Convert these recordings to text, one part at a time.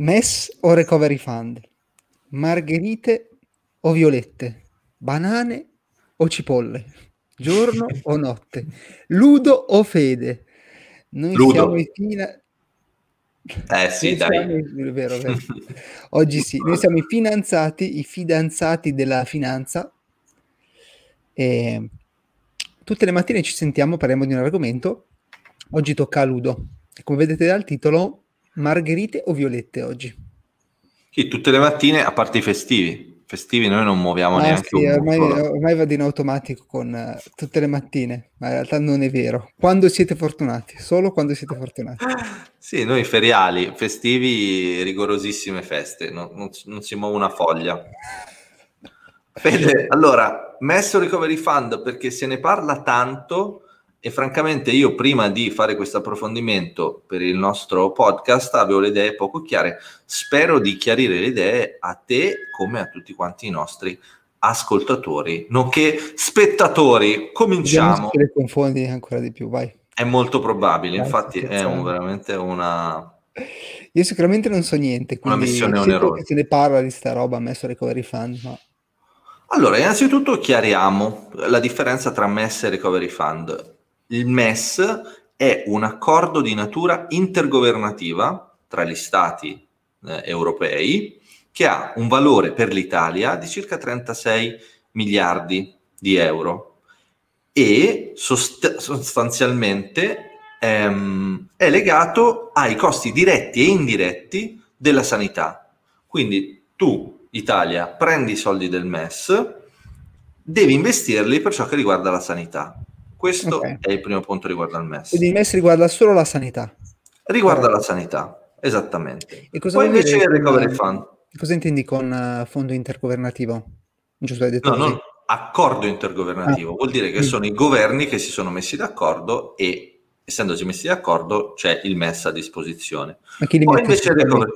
MES o Recovery Fund? Margherite o violette? Banane o cipolle? Giorno o notte? Ludo o fede? Noi Ludo. siamo i fina... Eh sì, dai. siamo vero, vero. Oggi sì, noi siamo i finanziati, i fidanzati della finanza e tutte le mattine ci sentiamo, parliamo di un argomento. Oggi tocca a Ludo. Come vedete dal titolo, margherite o violette oggi? Sì, tutte le mattine, a parte i festivi. Festivi noi non muoviamo Ah, neanche sì, un ormai, ormai vado in automatico con eh, tutte le mattine, ma in realtà non è vero. Quando siete fortunati, solo quando siete fortunati. Sì, noi feriali, festivi, rigorosissime feste, non, non si- non si muove una foglia. Fede, allora, messo Recovery Fund perché se ne parla tanto e francamente io prima di fare questo approfondimento per il nostro podcast avevo le idee poco chiare. Spero di chiarire le idee a te come a tutti quanti i nostri ascoltatori, nonché spettatori. Se Cominciamo. te le confondi ancora di più, vai. È molto probabile, Dai, infatti è un- veramente una... Io sicuramente non so niente, Una quindi missione sento onerosa. che se ne parla di sta roba messo Recovery Fund, ma Allora, innanzitutto chiariamo la differenza tra MES e Recovery Fund. Il MES è un accordo di natura intergovernativa tra gli stati eh, europei che ha un valore per l'Italia di circa 36 miliardi di euro e sost- sostanzialmente ehm, è legato ai costi diretti e indiretti della sanità. Quindi tu, Italia, prendi i soldi del MES, devi investirli per ciò che riguarda la sanità. Questo Ok. è il primo punto riguardo al MES. quindi il MES riguarda solo la sanità. Riguarda Ok. la sanità, esattamente. E cosa Poi invece il recovery fund. Cosa intendi con eh, fondo intergovernativo? Giusto hai detto No, non accordo intergovernativo, Ah. vuol dire che Mm. sono i governi che si sono messi d'accordo e essendosi messi d'accordo c'è il MES a disposizione. Ma chi li Poi mette invece il recovery...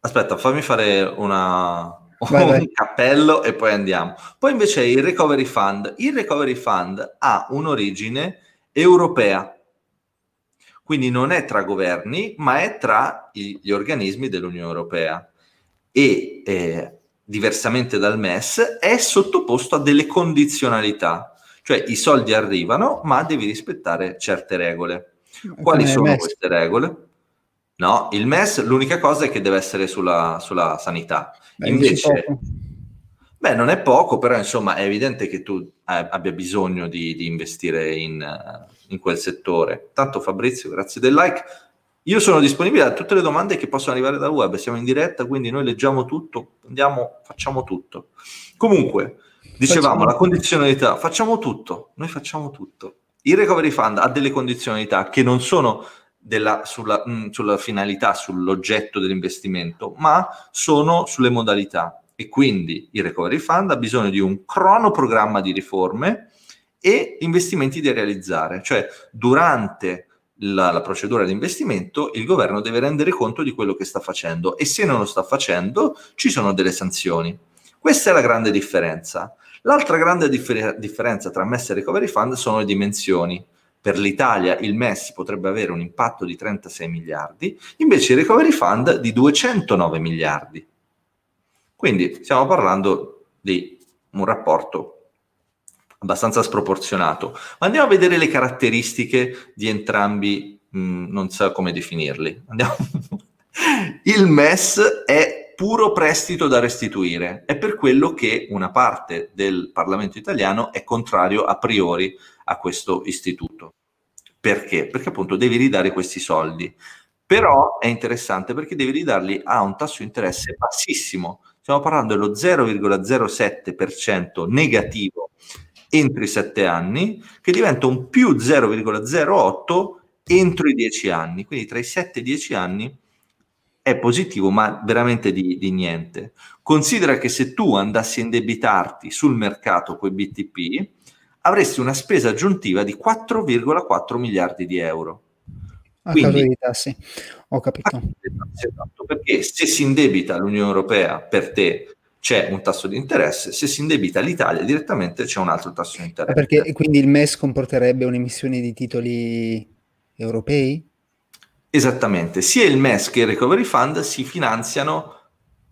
Aspetta, fammi fare una... Vai, un vai. cappello e poi andiamo. Poi invece il recovery fund. Il recovery fund ha un'origine europea, quindi non è tra governi, ma è tra gli organismi dell'Unione Europea e eh, diversamente dal MES è sottoposto a delle condizionalità, cioè i soldi arrivano, ma devi rispettare certe regole. Quali sono MES. queste regole? No, il MES l'unica cosa è che deve essere sulla, sulla sanità. Beh, Invece, beh, non è poco, però insomma è evidente che tu eh, abbia bisogno di, di investire in, eh, in quel settore. Tanto Fabrizio, grazie del like. Io sono disponibile a tutte le domande che possono arrivare dal web, siamo in diretta, quindi noi leggiamo tutto, andiamo, facciamo tutto. Comunque, dicevamo, Facciamo la condizionalità, facciamo tutto, noi facciamo tutto. Il recovery fund ha delle condizionalità che non sono della- sulla, mh, sulla finalità, sull'oggetto dell'investimento, ma sono sulle modalità. E quindi il recovery fund ha bisogno di un cronoprogramma di riforme e investimenti da realizzare, cioè durante la, la procedura di investimento il governo deve rendere conto di quello che sta facendo e se non lo sta facendo ci sono delle sanzioni. Questa è la grande differenza. L'altra grande differ- differenza tra MES e Recovery Fund sono le dimensioni. Per l'Italia il MES potrebbe avere un impatto di 36 miliardi, invece il Recovery Fund di 209 miliardi. Quindi stiamo parlando di un rapporto abbastanza sproporzionato. Ma andiamo a vedere le caratteristiche di entrambi, mh, non so come definirli. Andiamo. Il MES è puro prestito da restituire, è per quello che una parte del Parlamento italiano è contrario a priori a questo istituto. Perché? Perché appunto devi ridare questi soldi. Però è interessante perché devi ridarli a un tasso di interesse bassissimo. Stiamo parlando dello 0,07% negativo entro i 7 anni, che diventa un più 0,08 entro i 10 anni. Quindi tra i 7 e i 10 anni è positivo, ma veramente di, di niente. Considera che se tu andassi a indebitarti sul mercato con i BTP, avresti una spesa aggiuntiva di 4,4 miliardi di euro. A Quindi- causa dei tassi. Ho capito. Esatto, perché se si indebita l'Unione Europea per te c'è un tasso di interesse, se si indebita l'Italia direttamente c'è un altro tasso di interesse. Perché quindi il MES comporterebbe un'emissione di titoli europei? Esattamente, sia il MES che il Recovery Fund si finanziano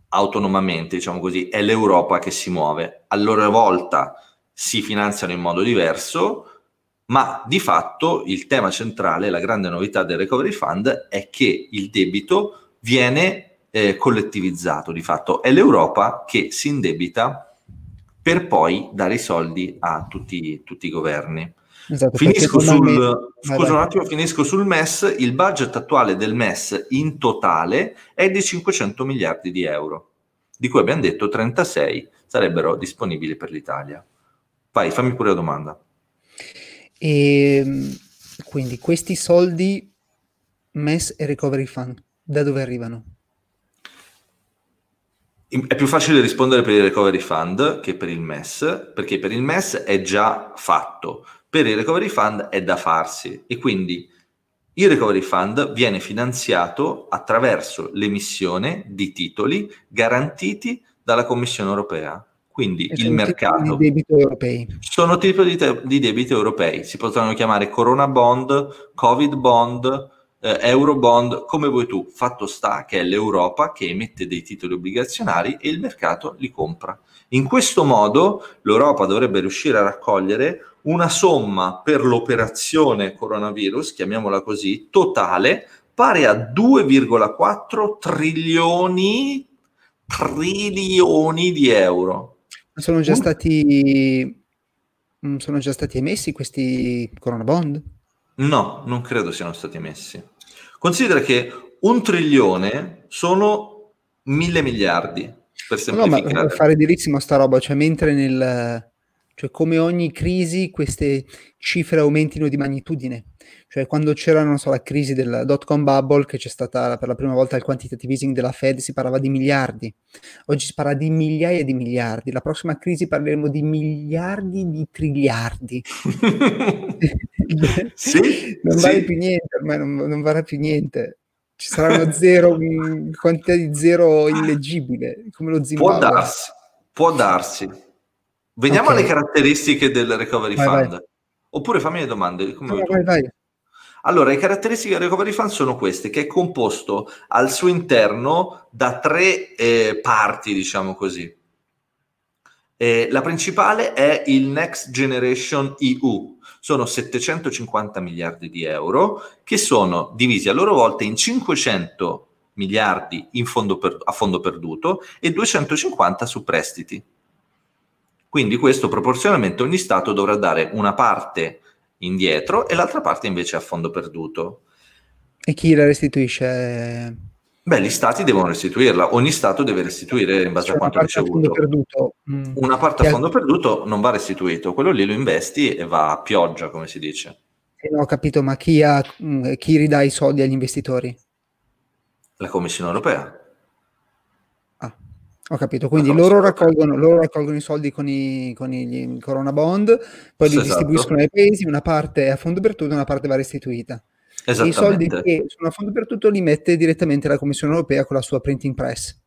autonomamente, diciamo così, è l'Europa che si muove. A loro volta si finanziano in modo diverso, ma di fatto il tema centrale, la grande novità del Recovery Fund è che il debito viene eh, collettivizzato, di fatto è l'Europa che si indebita per poi dare i soldi a tutti, tutti i governi. Esatto, finisco sul, scusa un attimo, finisco sul MES. Il budget attuale del MES in totale è di 500 miliardi di euro, di cui abbiamo detto 36 sarebbero disponibili per l'Italia. Vai, fammi pure la domanda. E ehm, quindi questi soldi MES e Recovery Fund, da dove arrivano? È più facile rispondere per il Recovery Fund che per il MES, perché per il MES è già fatto, per il Recovery Fund è da farsi e quindi il Recovery Fund viene finanziato attraverso l'emissione di titoli garantiti dalla Commissione europea. Quindi il mercato. Di debito europei. Sono tipi di, te- di debito europei. Si potranno chiamare Corona Bond, Covid Bond, eh, Eurobond, come vuoi tu. Fatto sta che è l'Europa che emette dei titoli obbligazionari e il mercato li compra. In questo modo l'Europa dovrebbe riuscire a raccogliere una somma per l'operazione coronavirus, chiamiamola così, totale, pari a 2,4 trilioni, trilioni di euro. Sono già, stati, mm, sono già stati emessi questi corona bond? No, non credo siano stati emessi. Considera che un trilione sono mille miliardi, per semplificare. No, ma fare dirissimo sta roba, cioè mentre nel cioè, come ogni crisi, queste cifre aumentino di magnitudine. Cioè, quando c'era, non so, la crisi del dot-com bubble, che c'è stata per la prima volta il quantitative easing della Fed, si parlava di miliardi. Oggi si parla di migliaia di miliardi. La prossima crisi parleremo di miliardi di triliardi. sì, non sì. vale più niente, ormai non, non varrà più niente. Ci sarà uno zero, quantità di zero illeggibile, come lo Zimbabwe. Può darsi, può darsi Veniamo okay. alle caratteristiche del recovery vai, fund. Vai. Oppure fammi le domande. Come vai, vai. Allora, le caratteristiche del recovery fund sono queste, che è composto al suo interno da tre eh, parti, diciamo così. Eh, la principale è il Next Generation EU, sono 750 miliardi di euro che sono divisi a loro volta in 500 miliardi in fondo per, a fondo perduto e 250 su prestiti. Quindi questo proporzionalmente ogni Stato dovrà dare una parte indietro e l'altra parte invece a fondo perduto. E chi la restituisce? Beh, gli stati devono restituirla, ogni stato deve restituire in base cioè, a quanto ricevuto. Perduto. Mm. Una parte a fondo perduto non va restituito, quello lì lo investi e va a pioggia, come si dice. Eh, no, ho capito, ma chi, ha, mm, chi ridà i soldi agli investitori? La Commissione europea. Ho capito, quindi loro raccolgono, loro raccolgono, i soldi con i, con i Corona Bond, poi li esatto. distribuiscono ai paesi, una parte è a fondo per tutto, una parte va restituita. E I soldi che sono a fondo per tutto li mette direttamente la Commissione europea con la sua printing press.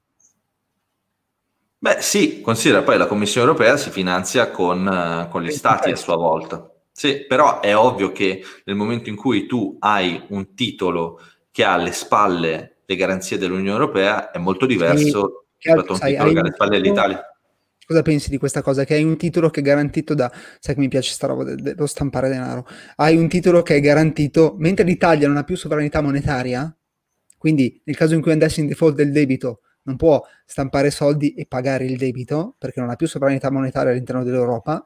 Beh sì, considera poi la Commissione europea si finanzia con, uh, con gli stati a sua volta. Sì, però è ovvio che nel momento in cui tu hai un titolo che ha alle spalle le garanzie dell'Unione Europea è molto diverso che altro sai, un titolo, cosa pensi di questa cosa? Che hai un titolo che è garantito da, sai che mi piace sta roba dello stampare denaro, hai un titolo che è garantito, mentre l'Italia non ha più sovranità monetaria, quindi nel caso in cui andassi in default del debito non può stampare soldi e pagare il debito perché non ha più sovranità monetaria all'interno dell'Europa,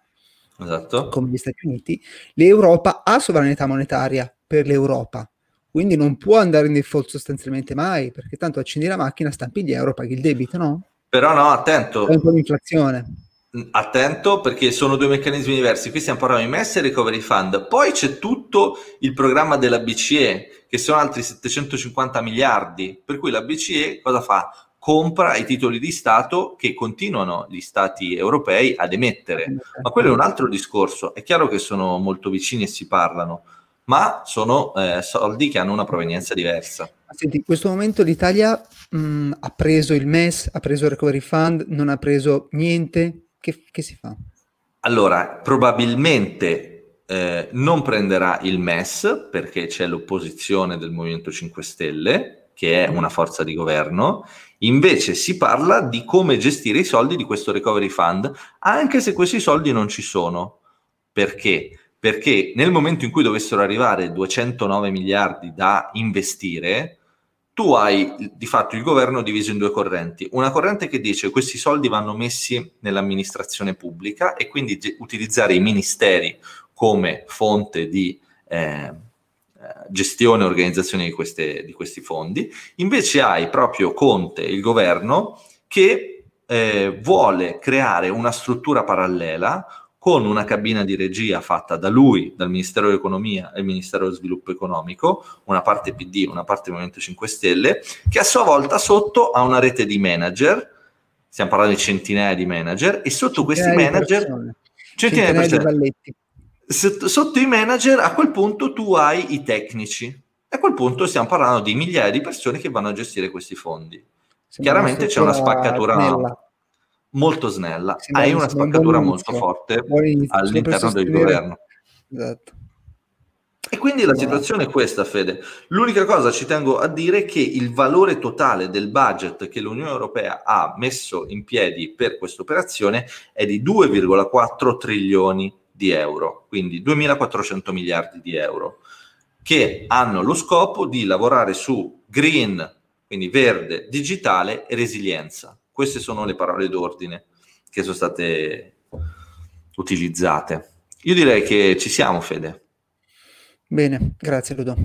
esatto. come gli Stati Uniti, l'Europa ha sovranità monetaria per l'Europa, quindi non può andare in default sostanzialmente mai, perché tanto accendi la macchina, stampi gli euro, paghi il debito, no? Però no, attento. È un po' di inflazione. Mm, attento perché sono due meccanismi diversi. Qui stiamo parlando di MES e Recovery Fund. Poi c'è tutto il programma della BCE, che sono altri 750 miliardi. Per cui la BCE cosa fa? Compra i titoli di Stato che continuano gli Stati europei ad emettere. Ma quello è un altro discorso. È chiaro che sono molto vicini e si parlano ma sono eh, soldi che hanno una provenienza diversa. Senti, in questo momento l'Italia mh, mm, ha preso il MES, ha preso il Recovery Fund, non ha preso niente, che, che si fa? Allora, probabilmente eh, non prenderà il MES perché c'è l'opposizione del Movimento 5 Stelle, che è una forza di governo, invece si parla di come gestire i soldi di questo recovery fund, anche se questi soldi non ci sono. Perché? Perché nel momento in cui dovessero arrivare 209 miliardi da investire, tu hai di fatto il governo diviso in due correnti. Una corrente che dice che questi soldi vanno messi nell'amministrazione pubblica e quindi ge- utilizzare i ministeri come fonte di eh, gestione e organizzazione di, queste, di, questi fondi. Invece hai proprio Conte, il governo, che eh, vuole creare una struttura parallela con una cabina di regia fatta da lui, dal Ministero dell'Economia e il Ministero dello Sviluppo Economico, una parte PD, una parte Movimento 5 Stelle, che a sua volta sotto ha una rete di manager, stiamo parlando di centinaia di manager, e sotto questi Centinaia manager... Centinaia, Centinaia di persone. balletti. Sotto, sotto i manager a quel punto tu hai i tecnici. E a quel punto stiamo parlando di migliaia di persone che vanno a gestire questi fondi. Sembra Chiaramente c'è una spaccatura snella. Molto snella, Sembra- hai una spaccatura molto forte Buon inizio, solo per all'interno del governo. Esatto. E quindi la situazione è questa, Fede. L'unica cosa ci tengo a dire è che il valore totale del budget che l'Unione Europea ha messo in piedi per questa operazione è di 2,4 trilioni di euro, quindi 2.400 miliardi di euro, che hanno lo scopo di lavorare su green, quindi verde, digitale e resilienza. Queste sono le parole d'ordine che sono state utilizzate. Io direi che ci siamo, Fede. Bene, grazie Ludo.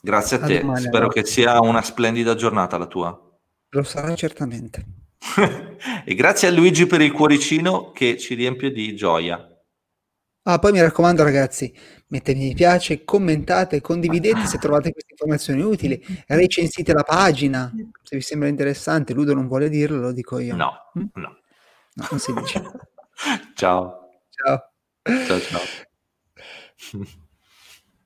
Grazie a A te, domani, spero allora. che sia una splendida giornata la tua. Lo sarà certamente. e grazie a Luigi per il cuoricino che ci riempie di gioia. Ah, poi mi raccomando ragazzi, mettete mi piace, commentate, condividete se trovate queste informazioni utili, recensite la pagina, se vi sembra interessante. Ludo non vuole dirlo, lo dico io. No, Mm? no. No, non si dice. ciao. Ciao. Ciao, ciao.